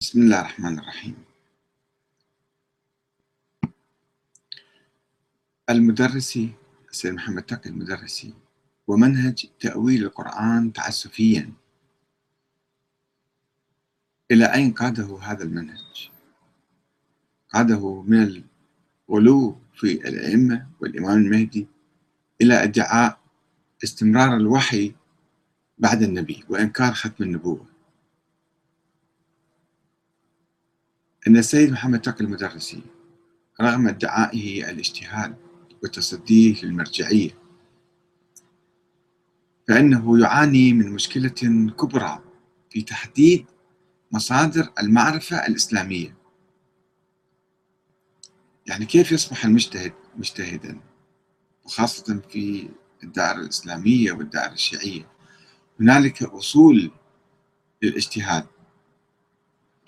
بسم الله الرحمن الرحيم. المدرسي السيد محمد تقي المدرسي ومنهج تأويل القرآن تعسفيا. إلى أين قاده هذا المنهج؟ قاده من الغلو في الأئمة والإمام المهدي إلى ادعاء استمرار الوحي بعد النبي وإنكار ختم النبوة. أن السيد محمد تقي المدرسي رغم ادعائه الاجتهاد وتصديه للمرجعية فإنه يعاني من مشكلة كبرى في تحديد مصادر المعرفة الإسلامية. يعني كيف يصبح المجتهد مجتهدا وخاصة في الدائرة الإسلامية والدائرة الشيعية؟ هنالك أصول للاجتهاد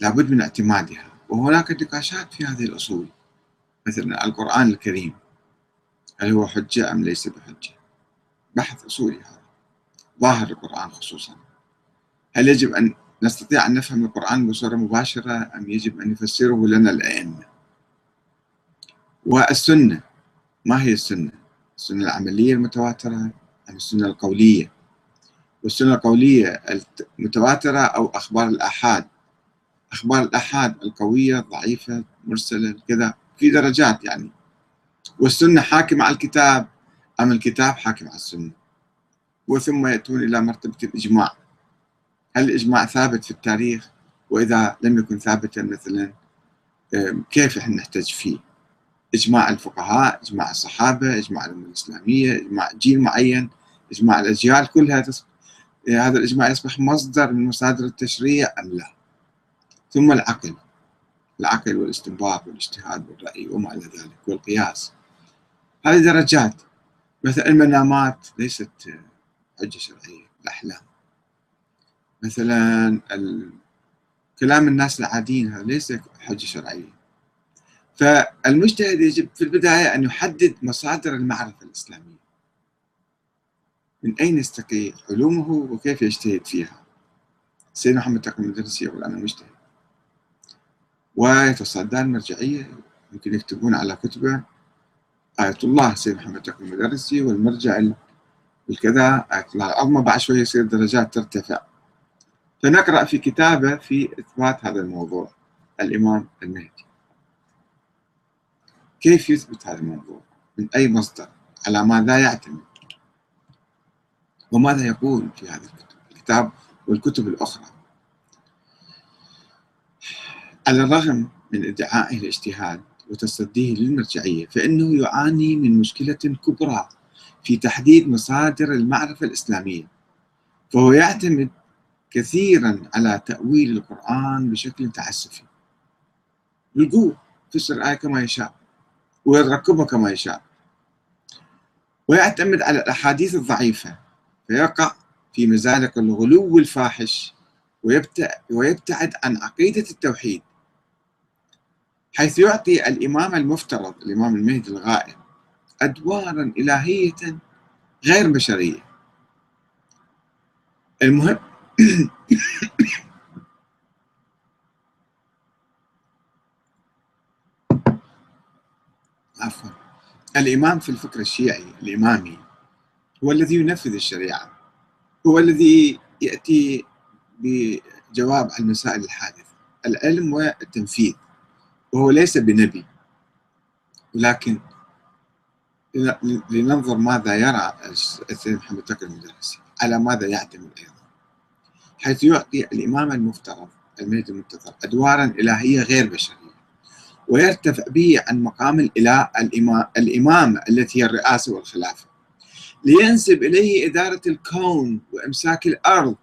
لابد من اعتمادها. وهناك نقاشات في هذه الأصول مثلا القرآن الكريم هل هو حجة أم ليس بحجة؟ بحث أصولي هذا ظاهر القرآن خصوصا. هل يجب أن نستطيع أن نفهم القرآن بصورة مباشرة أم يجب أن يفسره لنا الأئمة؟ والسنة ما هي السنة؟ السنة العملية المتواترة أم السنة القولية؟ والسنة القولية المتواترة أو أخبار الآحاد؟ أخبار الآحاد القوية ضعيفة مرسلة كذا في درجات يعني. والسنة حاكمة على الكتاب أم الكتاب حاكم على السنة. وثم يأتون إلى مرتبة الإجماع. هل الإجماع ثابت في التاريخ؟ وإذا لم يكن ثابتا مثلا كيف إحنا نحتج فيه؟ إجماع الفقهاء إجماع الصحابة إجماع الأمة الإسلامية إجماع جيل معين إجماع الأجيال كلها تصبح هذا الإجماع يصبح مصدر من مصادر التشريع أم لا؟ ثم العقل. العقل والاستنباط والاجتهاد والرأي وما إلى ذلك والقياس. هذه درجات. مثلا المنامات ليست حجة شرعية الأحلام. مثلا كلام الناس العاديين هذا ليس حجة شرعية فالمجتهد يجب في البداية أن يحدد مصادر المعرفة الإسلامية. من أين يستقي علومه وكيف يجتهد فيها؟ سيدنا محمد تقي المدرسي يقول أنا مجتهد. ويتصدى المرجعية يمكن يكتبون على كتبه آية الله سيد محمد تقي المدرسي والمرجع الكذا آية الله. العظمى بعد شوية يصير درجات ترتفع. فنقرأ في كتابه في إثبات هذا الموضوع. الإمام المهدي. كيف يثبت هذا الموضوع؟ من أي مصدر؟ على ماذا يعتمد؟ وماذا يقول في هذا الكتاب والكتب الأخرى. على الرغم من ادعائه الاجتهاد وتصديه للمرجعية فإنه يعاني من مشكلة كبرى في تحديد مصادر المعرفة الإسلامية. فهو يعتمد كثيرا على تأويل القرآن بشكل تعسفي. يلقوه فسر الآية كما يشاء ويركبها كما يشاء. ويعتمد على الأحاديث الضعيفة فيقع في مزالق الغلو الفاحش ويبتعد عن عقيدة التوحيد. حيث يعطي الإمام المفترض الإمام المهدي الغائب أدوارا إلهية غير بشرية. المهم عفوا. الإمام في الفكر الشيعي الإمامي هو الذي ينفذ الشريعة هو الذي يأتي بجواب على المسائل الحادثة العلم والتنفيذ. وهو ليس بنبي ولكن لننظر ماذا يرى السيد محمد تقي المدرسي على ماذا يعتمد أيضا؟ حيث يعطي الإمام المفترض المهدي المنتظر أدوارا إلهية غير بشرية ويرتفع به عن مقام الإله الإمام الإمامة التي هي الرئاسة والخلافة لينسب إليه إدارة الكون وإمساك الأرض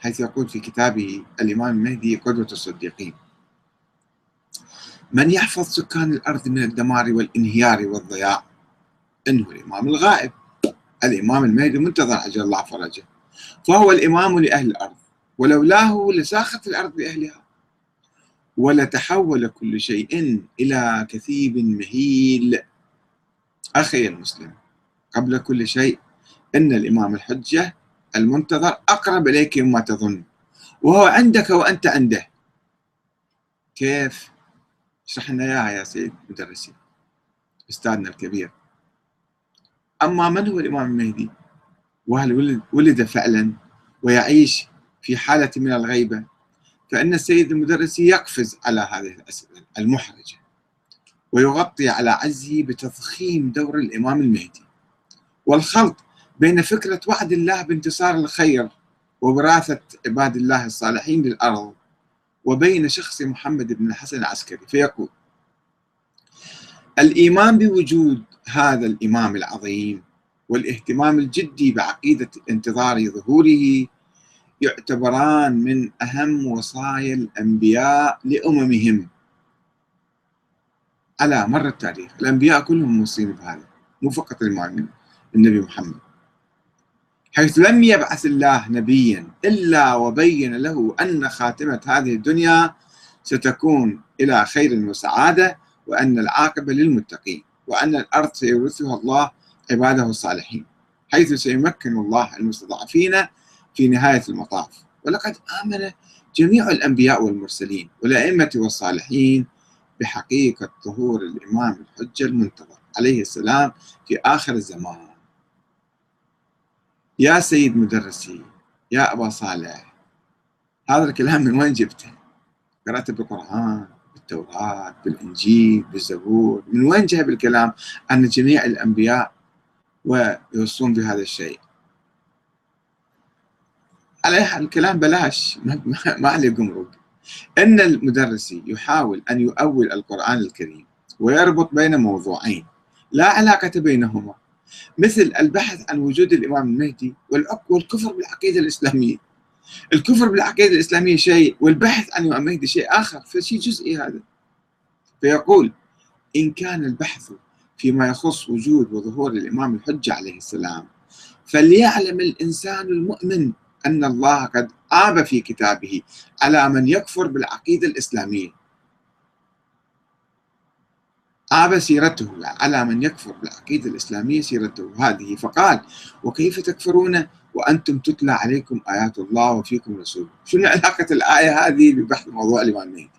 حيث يقول في كتابه الإمام المهدي قدوة الصديقين. من يحفظ سكان الأرض من الدمار والانهيار والضياع؟ إنه الإمام الغائب. الإمام المهدي منتظر عجل الله فرجه. فهو الإمام لأهل الأرض. ولولاه لساخت الأرض لأهلها. ولتحول كل شيء إلى كثيب مهيل. أخي المسلم قبل كل شيء إن الإمام الحجة المنتظر أقرب إليك مما تظن. وهو عندك وأنت عنده. كيف؟ اشرح لنا إياها يا سيد مدرسي أستاذنا الكبير. أما من هو الإمام المهدي؟ وهل ولد, فعلا ويعيش في حالة من الغيبة؟ فإن السيد المدرسي يقفز على هذه الأسئلة المحرجة ويغطي على عجزه بتضخيم دور الإمام المهدي. والخلط بين فكرة وعد الله بانتصار الخير ووراثة عباد الله الصالحين للأرض وبين شخص محمد بن الحسن العسكري فيقول الإيمان بوجود هذا الإمام العظيم والاهتمام الجدي بعقيدة انتظار ظهوره يعتبران من أهم وصايا الأنبياء لأممهم. على مر التاريخ الأنبياء كلهم موصين بهذا مو فقط الإمام النبي محمد. حيث لم يبعث الله نبيا إلا وبين له أن خاتمة هذه الدنيا ستكون إلى خير وسعادة وأن العاقبة للمتقين وأن الأرض سيورثها الله عباده الصالحين حيث سيمكن الله المستضعفين في نهاية المطاف. ولقد آمن جميع الأنبياء والمرسلين والأئمة والصالحين بحقيقة ظهور الإمام الحجة المنتظر عليه السلام في آخر الزمان. يا سيد مدرسي يا أبا صالح هذا الكلام من وين جبته؟ قرأته بالقرآن بالتوراة بالإنجيل بالزبور من وين جاب الكلام أن جميع الأنبياء ويوصون بهذا الشيء على الكلام بلاش ما عليه قمرق أن المدرسي يحاول أن يؤول القرآن الكريم ويربط بين موضوعين لا علاقة بينهما مثل البحث عن وجود الإمام المهدي والكفر بالعقيدة الإسلامية. الكفر بالعقيدة الإسلامية شيء والبحث عن الإمام المهدي شيء آخر فشيء جزئي هذا. فيقول إن كان البحث فيما يخص وجود وظهور الإمام الحجة عليه السلام فليعلم الإنسان المؤمن أن الله قد آب في كتابه على من يكفر بالعقيدة الإسلامية. آب سيرته على من يكفر بالعقيدة الإسلامية سيرته هذه. فقال وكيف تكفرون وأنتم تتلى عليكم آيات الله وفيكم رسوله؟ شنو علاقة الآية هذه ببحث موضوع الإمام المهدي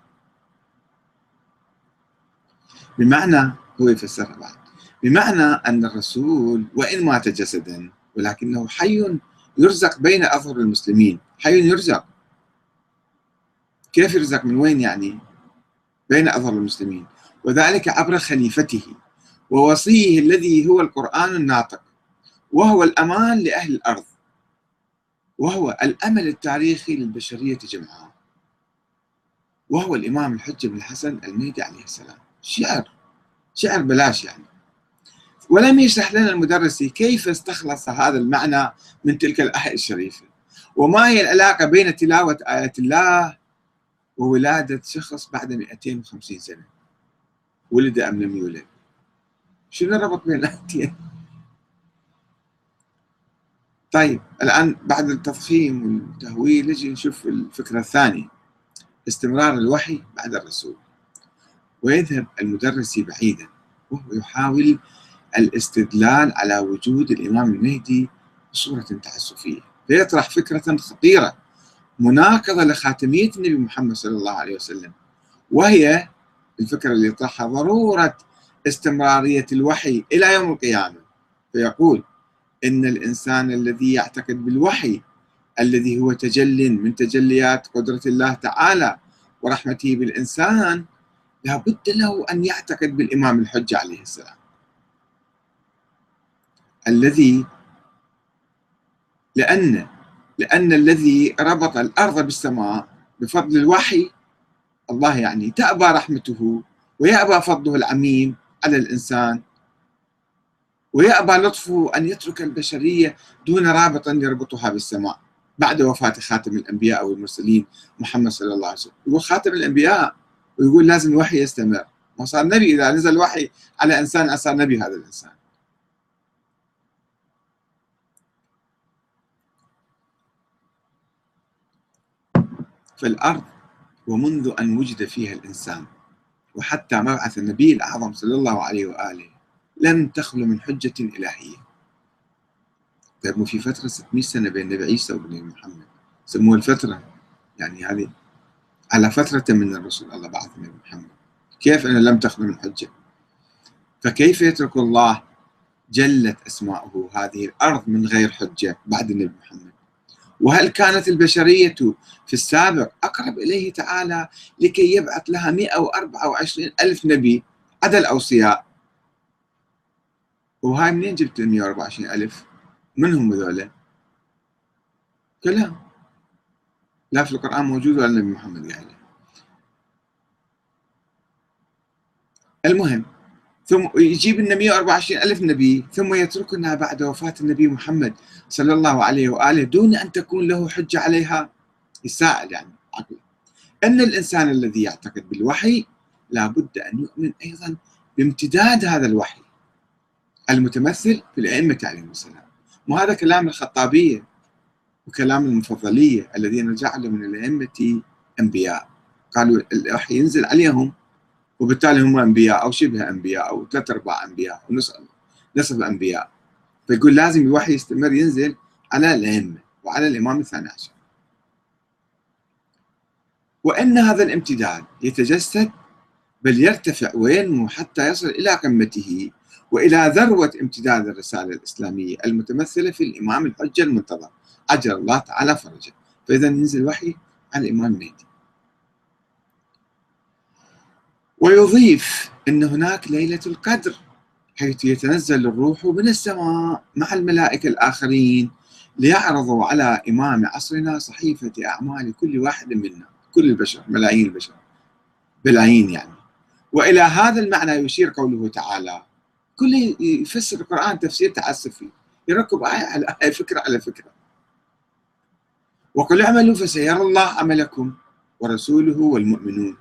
بمعنى هو يفسرها بعد. بمعنى أن الرسول وإن مات جسدا ولكنه حي يرزق بين أظهر المسلمين. حي يرزق. كيف يرزق؟ من وين يعني؟ بين أظهر المسلمين. وذلك عبر خليفته ووصيه الذي هو القرآن الناطق وهو الأمان لأهل الأرض وهو الأمل التاريخي للبشرية جمعاء وهو الإمام الحجة بن الحسن المهدي عليه السلام. شعر شعر بلاش يعني. ولم يشرح لنا المدرسي كيف استخلص هذا المعنى من تلك الآية الشريفة. وما هي العلاقة بين تلاوة آيات الله وولادة شخص بعد 250 سنة؟ ولد أم لم يولد؟ شنو الربط بين الآيتين طيب الآن بعد التضخيم والتهويل نجي نشوف الفكرة الثانية استمرار الوحي بعد الرسول. ويذهب المدرس بعيدا وهو يحاول الاستدلال على وجود الإمام المهدي بصورة تعسفية. فيطرح فكرة خطيرة مناقضة لخاتمية النبي محمد صلى الله عليه وسلم وهي الفكرة اللي يطرحها ضرورة استمرارية الوحي إلى يوم القيامة. فيقول إن الإنسان الذي يعتقد بالوحي الذي هو تجل من تجليات قدرة الله تعالى ورحمته بالإنسان لابد له أن يعتقد بالإمام الحجة عليه السلام. الذي لأن لأن الذي ربط الأرض بالسماء بفضل الوحي الله يعني تأبى رحمته ويأبى فضله العميم على الإنسان ويأبى لطفه أن يترك البشرية دون رابط يربطها بالسماء بعد وفاة خاتم الأنبياء والمرسلين محمد صلى الله عليه وسلم. يقول خاتم الأنبياء ويقول لازم الوحي يستمر. ما صار نبي إذا نزل الوحي على إنسان صار نبي هذا الإنسان. فالأرض ومنذ أن وجد فيها الإنسان وحتى مبعث النبي الأعظم صلى الله عليه وآله لم تخلو من حجة إلهية. طيب في فترة 600 سنة بين النبي عيسى وبين محمد؟ سموها الفترة. يعني هذه على فترة من الرسل الله بعث النبي محمد. كيف أنه لم تخدم الحجة فكيف يترك الله جلت أسماؤه هذه الأرض من غير حجة بعد النبي محمد؟ وهل كانت البشرية في السابق أقرب إليه تعالى لكي يبعث لها 124 ألف نبي عدا الأوصياء وهاي منين جبت 124 ألف؟ من هم هذول؟ كلام لا في القرآن موجود ولا النبي محمد يعني المهم ثم يجيب لنا 124 ألف نبي ثم يتركنا بعد وفاة النبي محمد صلى الله عليه وآله دون أن تكون له حجة عليها. يساءل يعني عقله. أن الإنسان الذي يعتقد بالوحي لابد أن يؤمن أيضا بامتداد هذا الوحي المتمثل في الأئمة عليهم السلام. وهذا كلام الخطابية وكلام المفضلية الذين جعلوا من الأئمة أنبياء. قالوا الوحي ينزل عليهم وبالتالي هم أنبياء أو شبه أنبياء أو ثلاث أرباع أنبياء ونصف نصف انبياء فيقول لازم الوحي يستمر ينزل على الأئمة وعلى الإمام الثاني عشر. وإن هذا الامتداد يتجسد بل يرتفع وينمو حتى يصل إلى قمته وإلى ذروة امتداد الرسالة الإسلامية المتمثلة في الإمام الحجة المنتظر. عجل الله تعالى فرجه. فإذا ينزل وحي على الإمام المهدي ويضيف أن هناك ليلة القدر حيث يتنزل الروح من السماء مع الملائكة الآخرين ليعرضوا على إمام عصرنا صحيفة أعمال كل واحد منا كل البشر ملايين البشر بلايين يعني. وإلى هذا المعنى يشير قوله تعالى كل يفسر القرآن تفسير تعسفي يركب آية على آية فكرة على فكرة. وقل اعملوا فسيرى الله عملكم ورسوله والمؤمنون.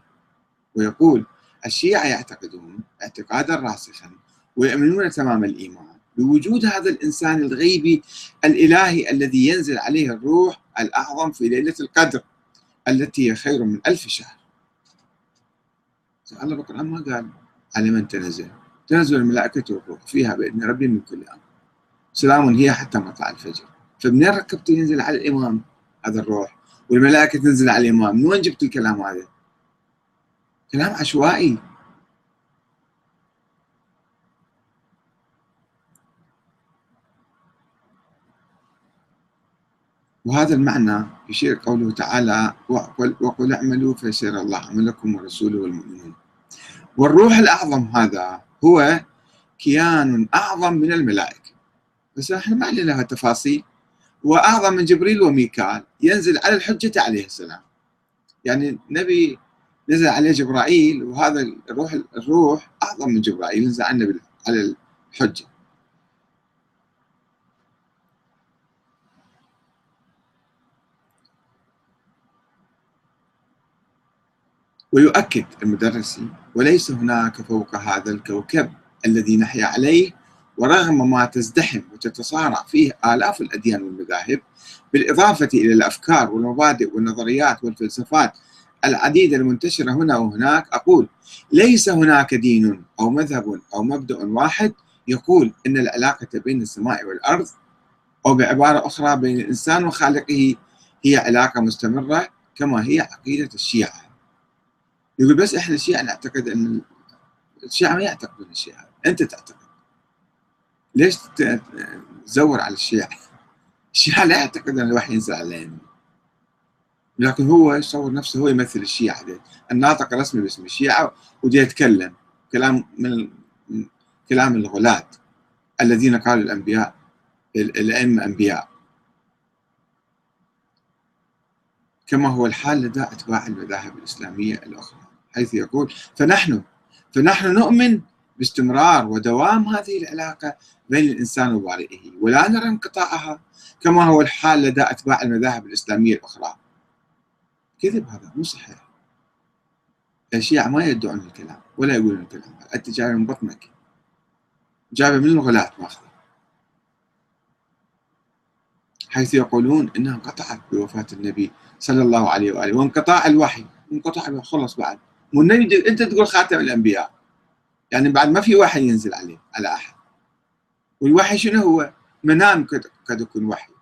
ويقول الشيعة يعتقدون اعتقادا راسخا ويؤمنون تمام الإيمان بوجود هذا الإنسان الغيبي الإلهي الذي ينزل عليه الروح الأعظم في ليلة القدر التي هي خير من ألف شهر. الله بالقرآن ما قال؟ على من تنزل؟ تنزل الملائكة والروح فيها بإذن ربي من كل أمر. سلام هي حتى مطلع الفجر. فمنين ركبته ينزل على الإمام هذا الروح؟ والملائكة تنزل على الإمام. من وين جبت الكلام هذا؟ كلام عشوائي. وهذا المعنى يشير قوله تعالى وقل اعملوا فيسير الله عملكم ورسوله والمؤمنون. والروح الأعظم هذا هو كيان أعظم من الملائكة. بس إحنا ما علينا تفاصيل. وأعظم من جبريل وميكال ينزل على الحجة عليه السلام. يعني نبي نزل عليه جبرائيل وهذا الروح الروح أعظم من جبرائيل نزل عنه على الحجة. ويؤكد المدرسي وليس هناك فوق هذا الكوكب الذي نحيا عليه ورغم ما تزدحم وتتصارع فيه آلاف الأديان والمذاهب بالإضافة إلى الأفكار والمبادئ والنظريات والفلسفات العديدة المنتشرة هنا وهناك أقول ليس هناك دين أو مذهب أو مبدأ واحد يقول أن العلاقة بين السماء والأرض أو بعبارة أخرى بين الإنسان وخالقه هي علاقة مستمرة كما هي عقيدة الشيعة. يقول بس إحنا الشيعة نعتقد أن الشيعة ما يعتقدون الشيعة أنت تعتقد؟ ليش تزور على الشيعة؟ الشيعة لا يعتقد أن الوحي ينزل عليهم. لكن هو يصور نفسه هو يمثل الشيعة دي. الناطق الرسمي باسم الشيعة ودي يتكلم كلام من كلام الغلاة الذين قالوا الأنبياء الأئمة أنبياء كما هو الحال لدى أتباع المذاهب الإسلامية الأخرى. حيث يقول فنحن فنحن نؤمن باستمرار ودوام هذه العلاقة بين الإنسان وبارئه ولا نرى انقطاعها. كما هو الحال لدى أتباع المذاهب الإسلامية الأخرى. كذب هذا مو صحيح. الشيعة ما يدعون الكلام ولا يقولون الكلام. أنت جايبه من بطنك. جايبه من الغلاة ماخذه. حيث يقولون إنها انقطعت بوفاة النبي صلى الله عليه وآله وانقطاع الوحي. انقطع خلص بعد. والنبي أنت تقول خاتم الأنبياء. يعني بعد ما في وحي ينزل عليه على أحد. والوحي شنو هو؟ منام قد يكون وحي.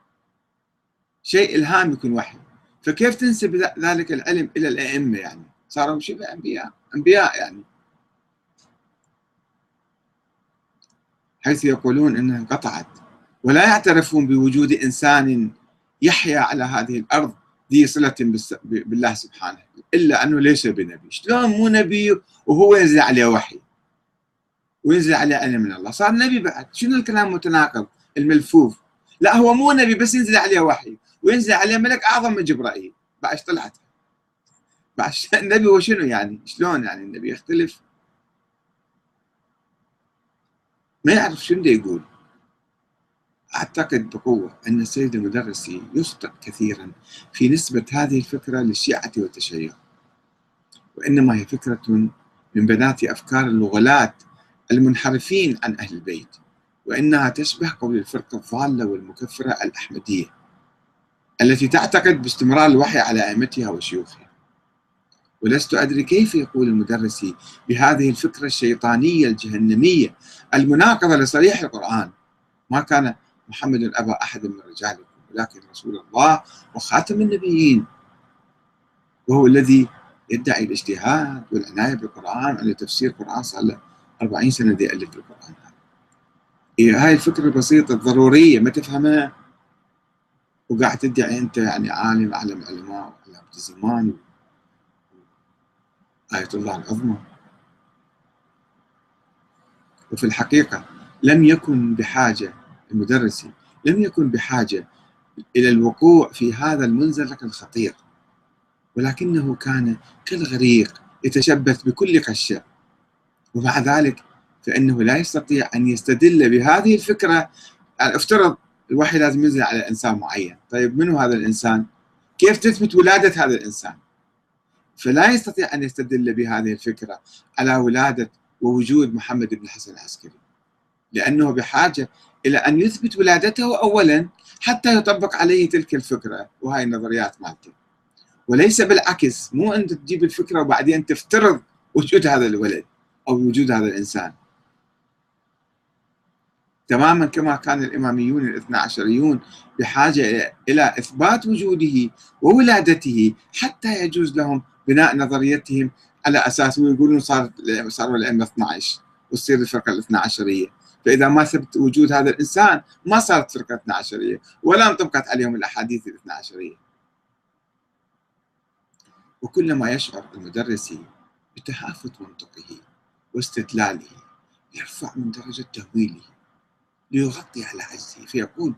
شيء إلهام يكون وحي. فكيف تنسب ذلك العلم إلى الأئمة يعني؟ صاروا شبه أنبياء أنبياء يعني. حيث يقولون أنها انقطعت. ولا يعترفون بوجود إنسان يحيا على هذه الأرض ذي صلة بالله سبحانه إلا أنه ليس بنبي. شلون مو نبي وهو ينزل عليه وحي؟ وينزل عليه علم من الله. صار نبي بعد. شنو الكلام متناقض الملفوف؟ لا هو مو نبي بس ينزل عليه وحي. وينزل عليه ملك أعظم من جبرائيل. بعد طلعت؟ بعد النبي هو شنو يعني؟ شلون يعني النبي يختلف؟ ما يعرف شنو يقول. أعتقد بقوة أن السيد المدرسي يخطئ كثيرا في نسبة هذه الفكرة للشيعة والتشيع وإنما هي فكرة من بنات أفكار الغلاة المنحرفين عن أهل البيت وإنها تشبه قول الفرقة الضالة والمكفرة الأحمدية. التي تعتقد باستمرار الوحي على أئمتها وشيوخها. ولست أدري كيف يقول المدرسي بهذه الفكرة الشيطانية الجهنمية المناقضة لصريح القرآن. ما كان محمد أبا أحد من رجالكم ولكن رسول الله وخاتم النبيين. وهو الذي يدعي الاجتهاد والعناية بالقرآن على تفسير القرآن صار له 40 سنة دي ألف القرآن. إيه هاي الفكرة البسيطة الضرورية ما تفهمها؟ وقاعد تدعي أنت يعني عالم أعلم علماء وعلامة الزمان آية الله العظمى. وفي الحقيقة لم يكن بحاجة المدرسي لم يكن بحاجة إلى الوقوع في هذا المنزلق الخطير ولكنه كان كالغريق يتشبث بكل قشة ومع ذلك فإنه لا يستطيع أن يستدل بهذه الفكرة. يعني افترض الوحي لازم ينزل على إنسان معين. طيب منو هذا الإنسان؟ كيف تثبت ولادة هذا الإنسان؟ فلا يستطيع أن يستدل بهذه الفكرة على ولادة ووجود محمد بن الحسن العسكري. لأنه بحاجة إلى أن يثبت ولادته أولا حتى يطبق عليه تلك الفكرة وهاي النظريات مالته. وليس بالعكس مو أنت تجيب الفكرة وبعدين تفترض وجود هذا الولد أو وجود هذا الإنسان. تماما كما كان الإماميون الاثنى عشريون بحاجة إلى إثبات وجوده وولادته حتى يجوز لهم بناء نظريتهم على أساس ويقولون صار صاروا الأئمة 12 وتصير الفرقة الاثنى عشرية. فإذا ما ثبت وجود هذا الإنسان ما صارت فرقة 12 ولا انطبقت عليهم الأحاديث الاثنى عشرية. وكلما يشعر المدرسي بتهافت منطقه واستدلاله يرفع من درجة تهويله. ليغطي على عجزه. فيقول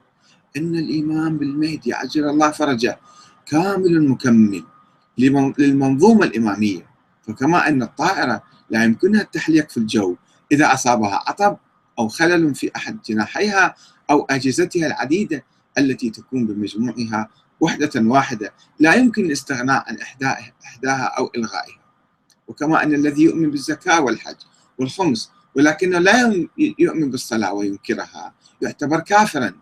إن الإيمان بالمهدي عجل الله فرجه كامل مكمل للمنظومة الإمامية. فكما أن الطائرة لا يمكنها التحليق في الجو إذا أصابها عطب أو خلل في أحد جناحيها أو أجهزتها العديدة التي تكون بمجموعها وحدة واحدة. لا يمكن الاستغناء عن إحداها أو إلغائها. وكما أن الذي يؤمن بالزكاة والحج والخمس ولكنه لا يؤمن بالصلاة وينكرها يعتبر كافرا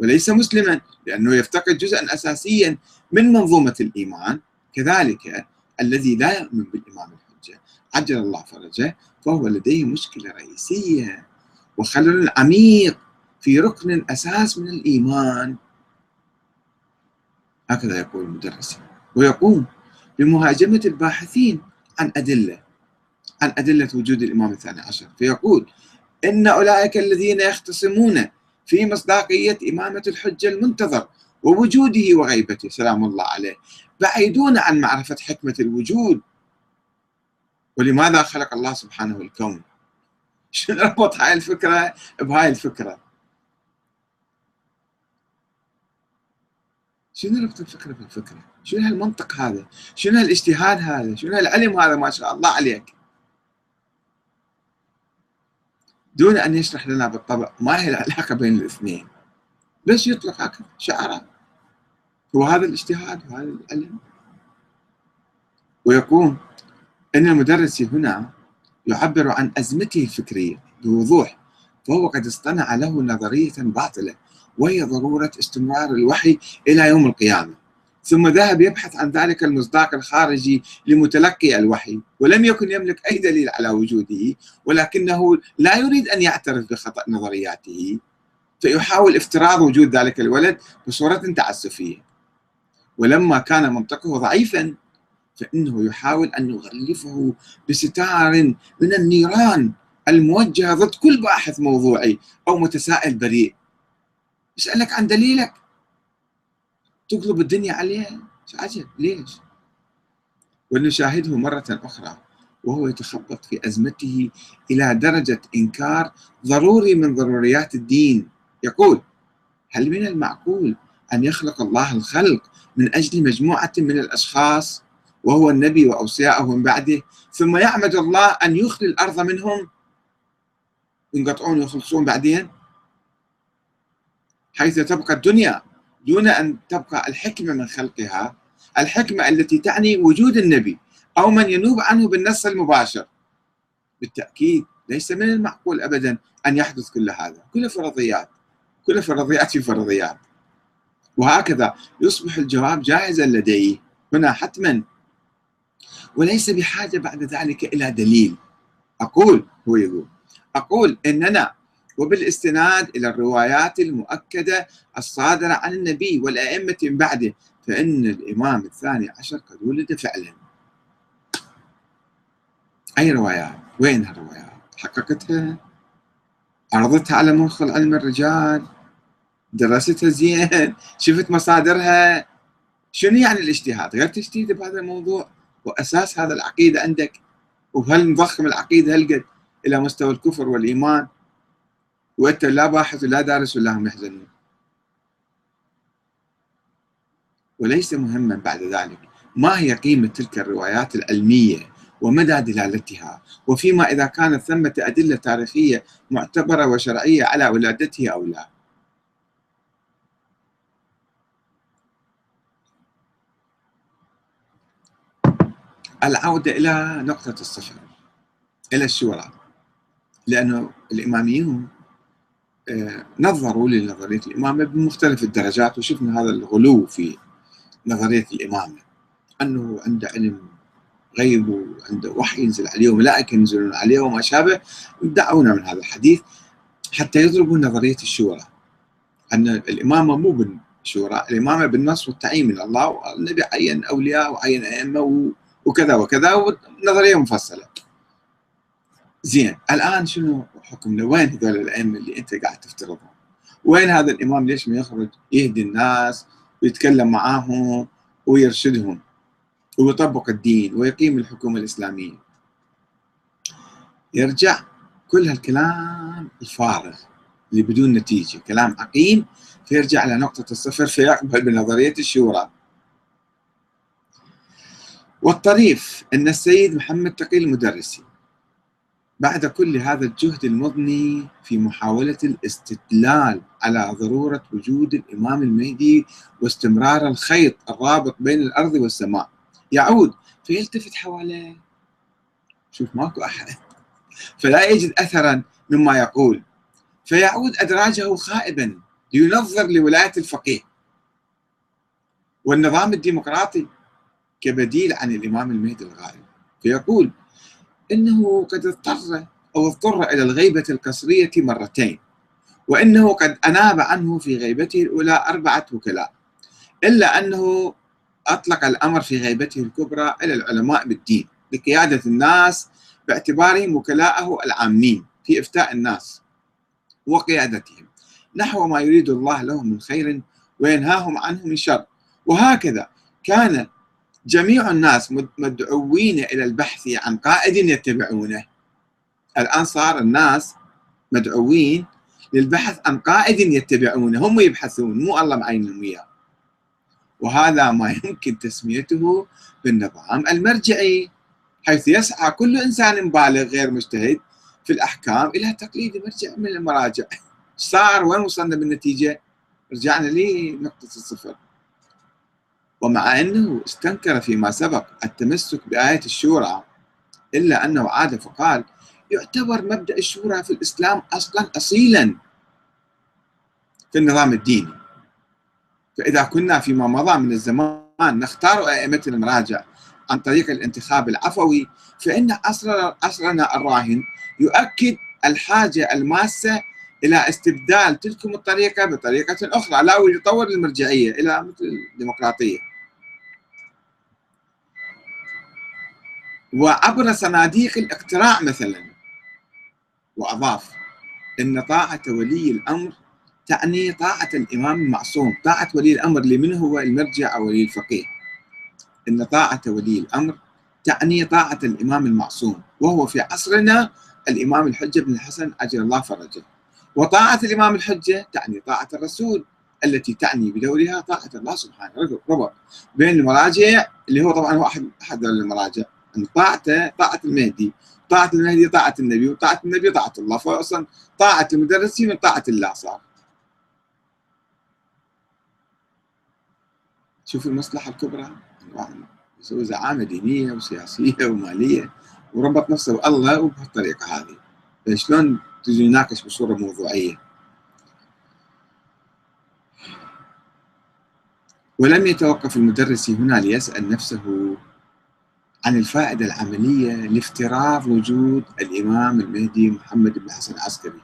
وليس مسلما لأنه يفتقد جزءا أساسيا من منظومة الإيمان كذلك الذي لا يؤمن بالإمام الحجة. عجل الله فرجه فهو لديه مشكلة رئيسية. وخلل عميق في ركن أساس من الإيمان. هكذا يقول المدرس. ويقوم بمهاجمة الباحثين عن أدلة. عن أدلة وجود الإمام الثاني عشر فيقول إن أولئك الذين يختصمون في مصداقية إمامة الحجة المنتظر ووجوده وغيبته سلام الله عليه بعيدون عن معرفة حكمة الوجود. ولماذا خلق الله سبحانه الكون؟ شنو ربط هاي الفكرة بهاي الفكرة؟ شنو ربط الفكرة بالفكرة؟ شنو هالمنطق هذا؟ شنو هالإجتهاد هذا؟ شنو هالعلم هذا؟ ما شاء الله عليك. دون أن يشرح لنا بالطبع ما هي العلاقة بين الاثنين. بس يطلق هكذا؟ شعره هو هذا الاجتهاد وهذا العلم ويقول أن المدرس هنا يعبر عن أزمته الفكرية بوضوح فهو قد اصطنع له نظرية باطلة وهي ضرورة استمرار الوحي إلى يوم القيامة. ثم ذهب يبحث عن ذلك المصداق الخارجي لمتلقي الوحي ولم يكن يملك أي دليل على وجوده ولكنه لا يريد أن يعترف بخطأ نظرياته فيحاول افتراض وجود ذلك الولد بصورة تعسفية. ولما كان منطقه ضعيفا فإنه يحاول أن يغلفه بستار من النيران الموجهة ضد كل باحث موضوعي أو متسائل بريء. يسألك عن دليلك. تقلب الدنيا عليه؟ عجب. ليش؟ ونشاهده مرة أخرى وهو يتخبط في أزمته إلى درجة إنكار ضروري من ضروريات الدين. يقول هل من المعقول أن يخلق الله الخلق من أجل مجموعة من الأشخاص وهو النبي وأوصياءه من بعده ثم يعمد الله أن يخلي الأرض منهم؟ ينقطعون ويخلصون بعدين؟ حيث تبقى الدنيا دون أن تبقى الحكمة من خلقها الحكمة التي تعني وجود النبي أو من ينوب عنه بالنص المباشر. بالتأكيد ليس من المعقول أبدا أن يحدث كل هذا. كل فرضيات كل فرضيات في فرضيات. وهكذا يصبح الجواب جاهزا لديه هنا حتما. وليس بحاجة بعد ذلك إلى دليل. أقول هو يقول أقول إننا وبالاستناد إلى الروايات المؤكدة الصادرة عن النبي والأئمة من بعده فإن الإمام الثاني عشر قد ولد فعلا أي روايات؟ وين هالروايات؟ حققتها؟ عرضتها على مخ العلم الرجال؟ درستها زين؟ شفت مصادرها؟ شنو يعني الاجتهاد؟ غير تجتهد بهذا الموضوع وأساس هذا العقيدة عندك وهل مضخم العقيدة هالقد إلى مستوى الكفر والإيمان وأنت لا باحث ولا دارس ولا هم يحزنون. وليس مهما بعد ذلك ما هي قيمة تلك الروايات العلمية ومدى دلالتها؟ وفيما إذا كانت ثمة أدلة تاريخية معتبرة وشرعية على ولادته أو لا؟ العودة إلى نقطة الصفر إلى الشورى لأنه الإماميون نظروا لنظرية الإمامة بمختلف الدرجات وشفنا هذا الغلو في نظرية الإمامة أنه عنده علم غيب وعنده وحي ينزل عليه وملائكة ينزلون عليه وما شابه دعونا من هذا الحديث حتى يضربوا نظرية الشورى أن الإمامة مو بالشورى الإمامة بالنص والتعيين من الله والنبي عين أولياء وعين أئمة وكذا وكذا ونظرية مفصلة. زين الآن شنو حكمنا؟ وين هذول الأئمة اللي أنت قاعد تفترضهم؟ وين هذا الإمام ليش ما يخرج يهدي الناس ويتكلم معاهم ويرشدهم ويطبق الدين ويقيم الحكومة الإسلامية؟ يرجع كل هالكلام الفارغ اللي بدون نتيجة كلام عقيم فيرجع إلى نقطة الصفر فيقبل بنظرية الشورى. والطريف أن السيد محمد تقي المدرسي بعد كل هذا الجهد المضني في محاولة الاستدلال على ضرورة وجود الإمام المهدي واستمرار الخيط الرابط بين الأرض والسماء. يعود فيلتفت حواليه. شوف ماكو أحد. فلا يجد أثرا مما يقول. فيعود أدراجه خائبا. لينظر لولاية الفقيه. والنظام الديمقراطي كبديل عن الإمام المهدي الغائب فيقول إنه قد اضطر أو اضطر إلى الغيبة القصرية مرتين وإنه قد أناب عنه في غيبته الأولى أربعة وكلاء إلا أنه أطلق الأمر في غيبته الكبرى إلى العلماء بالدين لقيادة الناس باعتبارهم وكلاءه العامين في إفتاء الناس وقيادتهم. نحو ما يريد الله لهم من خير وينهاهم عنه من شر. وهكذا كان جميع الناس مدعوين إلى البحث عن قائد يتبعونه. الآن صار الناس مدعوين للبحث عن قائد يتبعونه. هم يبحثون مو الله معينهم إياه وهذا ما يمكن تسميته بالنظام المرجعي حيث يسعى كل إنسان بالغ غير مجتهد في الأحكام إلى تقليد مرجع من المراجع. صار؟ وين وصلنا بالنتيجة؟ رجعنا لنقطة الصفر. ومع أنه استنكر فيما سبق التمسك بآية الشورى إلا أنه عاد فقال يعتبر مبدأ الشورى في الإسلام أصلا أصيلا في النظام الديني. فإذا كنا فيما مضى من الزمان نختار أئمة المراجع عن طريق الانتخاب العفوي فإن عصرنا الراهن يؤكد الحاجة الماسة إلى استبدال تلكم الطريقة بطريقة أخرى لا يطور المرجعية إلى مثل الديمقراطية. وعبر صناديق الاقتراع مثلا. وأضاف أن طاعة ولي الأمر تعني طاعة الإمام المعصوم. طاعة ولي الأمر لمن هو المرجع أو ولي الفقيه. أن طاعة ولي الأمر تعني طاعة الإمام المعصوم. وهو في عصرنا الإمام الحجة بن الحسن أجل الله فرجه. وطاعة الإمام الحجة تعني طاعة الرسول التي تعني بدورها طاعة الله سبحانه ربط بين المراجع اللي هو طبعا هو أحد أحد المراجع. طاعته طاعة المهدي. طاعة المهدي طاعة النبي وطاعة النبي طاعة الله. فأصلا طاعة المدرسين من طاعة الله صار شوف المصلحة الكبرى يسوي زعامة دينية وسياسية ومالية وربط نفسه بالله وبهالطريقة هذه. فشلون تجي يناقش بصورة موضوعية؟ ولم يتوقف المدرس هنا ليسأل نفسه عن الفائدة العملية لافتراض وجود الإمام المهدي محمد بن حسن العسكري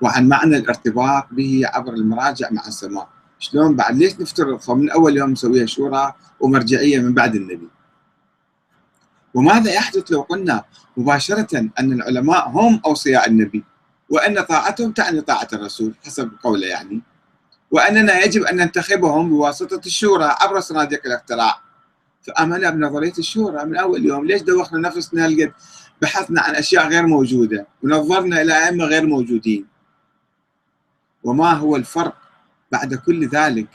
وعن معنى الارتباط به عبر المراجع مع السماء. شلون بعد؟ ليش نفترض؟ من أول يوم نسويها شورى ومرجعية من بعد النبي. وماذا يحدث لو قلنا مباشرة أن العلماء هم أوصياء النبي وأن طاعتهم تعني طاعة الرسول حسب قوله يعني وأننا يجب أن ننتخبهم بواسطة الشورى عبر صناديق الاقتراع. فآمنا بنظرية الشورى من أول يوم ليش دوخنا نفسنا لقد بحثنا عن أشياء غير موجودة ونظرنا إلى أئمة غير موجودين؟ وما هو الفرق بعد كل ذلك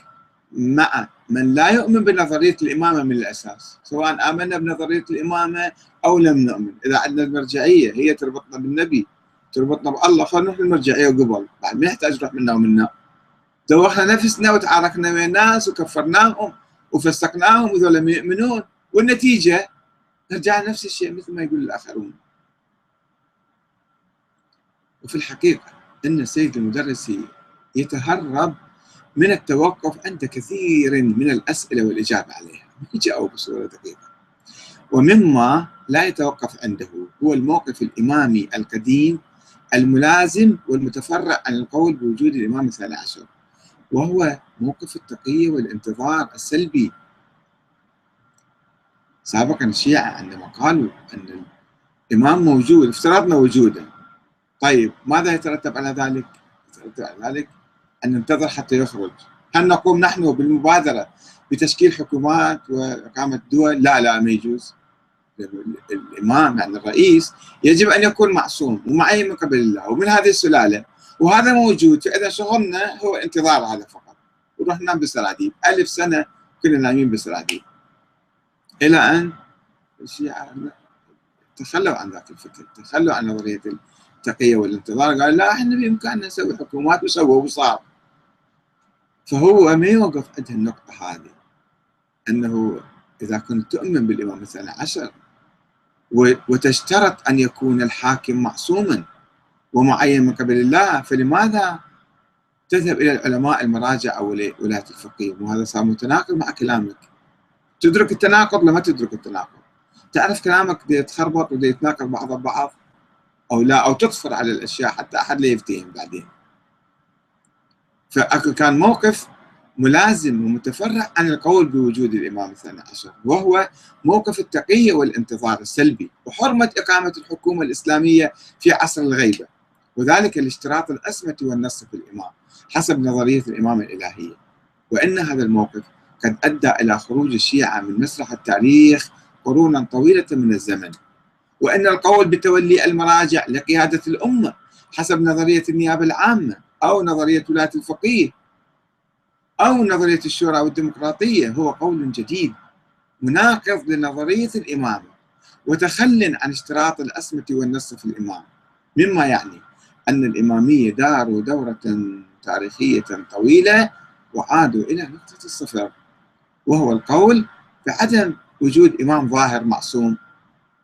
مع من لا يؤمن بنظرية الإمامة من الأساس؟ سواء آمنا بنظرية الإمامة أو لم نؤمن. إذا عندنا المرجعية هي تربطنا بالنبي تربطنا بالله خلينا نروح المرجعية قبل بعد ما يحتاج نروح منا ومنا. دوخنا نفسنا وتعاركنا ويا الناس وكفرناهم. وفسقناهم وذولا لم يؤمنون والنتيجة نرجع نفس الشيء مثل ما يقول الآخرون. وفي الحقيقة أن السيد المدرسي يتهرب من التوقف عند كثير من الأسئلة والإجابة عليها. يجاوب بصورة دقيقة. ومما لا يتوقف عنده هو الموقف الإمامي القديم الملازم والمتفرع عن القول بوجود الإمام الثاني عشر. وهو موقف التقية والانتظار السلبي. سابقا الشيعة عندما قالوا أن الإمام موجود افترضنا وجوده طيب ماذا يترتب على ذلك؟ يترتب على ذلك أن ننتظر حتى يخرج. هل نقوم نحن بالمبادرة بتشكيل حكومات وإقامة دول؟ لا لا ما يجوز. الإمام يعني الرئيس يجب أن يكون معصوم ومعين من قبل الله ومن هذه السلالة. وهذا موجود. فإذا شغلنا هو انتظار هذا فقط. ونروح ننام بالسراديب ألف سنة كنا نايمين بالسراديب إلى أن الشيعة تخلوا عن ذاك الفكر تخلوا عن نظرية التقية والانتظار. قال لا إحنا بإمكاننا نسوي حكومات وسووا وصار. فهو ما يوقف عند النقطة هذه أنه إذا كنت تؤمن بالإمام الثاني عشر وتشترط أن يكون الحاكم معصوما ومعين من قبل الله فلماذا تذهب إلى العلماء المراجع أو ولاة الفقيه؟ وهذا صار متناقض مع كلامك. تدرك التناقض لما تدرك التناقض. تعرف كلامك يتخربط ويتناقض بعض البعض أو لا أو تقصر على الأشياء حتى أحد لا يفتهم بعدين. فكان موقف ملازم ومتفرع عن القول بوجود الإمام الثاني عشر وهو موقف التقية والانتظار السلبي وحرمة إقامة الحكومة الإسلامية في عصر الغيبة. وذلك لاشتراط الأسمة والنص في الإمام حسب نظرية الإمامة الإلهية. وإن هذا الموقف قد أدى إلى خروج الشيعة من مسرح التاريخ قرونا طويلة من الزمن. وأن القول بتولي المراجع لقيادة الأمة حسب نظرية النيابة العامة أو نظرية ولاة الفقيه أو نظرية الشورى والديمقراطية هو قول جديد مناقض لنظرية الإمامة وتخل عن اشتراط الأسمة والنص في الإمام مما يعني أن الإمامية داروا دورة تاريخية طويلة وعادوا إلى نقطة الصفر. وهو القول بعدم وجود إمام ظاهر معصوم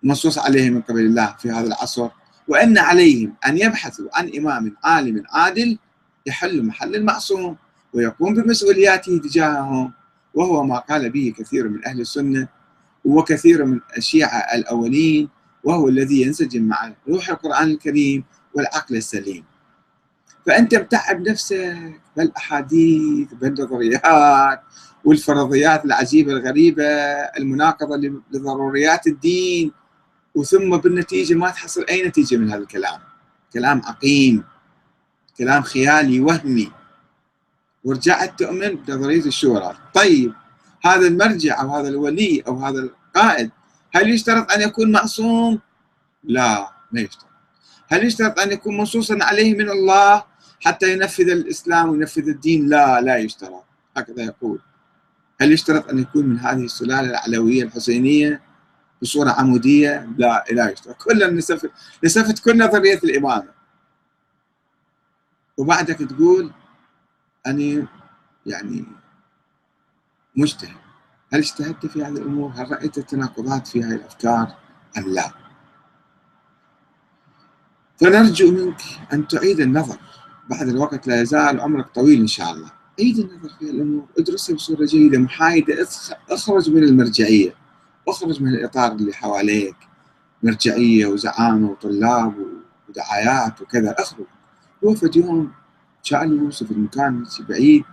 منصوص عليه من قبل الله في هذا العصر وأن عليهم أن يبحثوا عن إمام عالم عادل يحل محل المعصوم ويقوم بمسؤولياته تجاههم. وهو ما قال به كثير من أهل السنة وكثير من الشيعة الأولين وهو الذي ينسجم مع روح القرآن الكريم والعقل السليم. فأنت متعب نفسك بالأحاديث بالنظريات والفرضيات العجيبة الغريبة المناقضة لضروريات الدين وثم بالنتيجة ما تحصل أي نتيجة من هذا الكلام. كلام عقيم كلام خيالي وهمي. ورجعت تؤمن بنظرية الشورى. طيب هذا المرجع أو هذا الولي أو هذا القائد هل يشترط أن يكون معصوم؟ لا ما يشترط. هل يشترط أن يكون منصوصا عليه من الله حتى ينفذ الإسلام وينفذ الدين؟ لا لا يشترط هكذا يقول هل يشترط أن يكون من هذه السلالة العلوية الحسينية بصورة عمودية؟ لا لا يشترط كلنا نسفت نسفت كل نظرية الإمامة وبعدك تقول أني يعني مجتهد هل اجتهدت في هذه الأمور؟ هل رأيت التناقضات في هذه الأفكار أم لا؟ فنرجو منك أن تعيد النظر. بعد الوقت لا يزال عمرك طويل إن شاء الله. عيد النظر في الأمور. ادرسها بصورة جيدة محايدة. اخرج من المرجعية. اخرج من الإطار اللي حواليك. مرجعية وزعامة وطلاب ودعايات وكذا. اخرج. وفد يوم شأن يوسف المكان بعيد.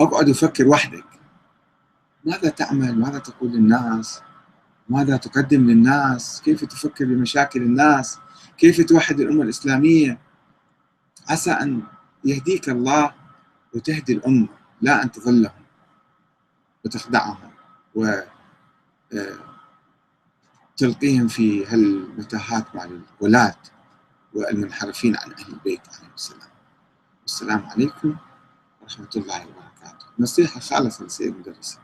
أقعد وفكر وحدك. ماذا تعمل؟ ماذا تقول للناس؟ ماذا تقدم للناس؟ كيف تفكر بمشاكل الناس؟ كيف توحد الأمة الإسلامية؟ عسى أن يهديك الله وتهدي الأمة لا أن تظلهم وتخدعهم وتلقيهم في هالمتاهات مع الولاة والمنحرفين عن أهل البيت عليهم السلام. السلام عليكم ورحمة الله وبركاته. نصيحة خالصة لسيد المدرسين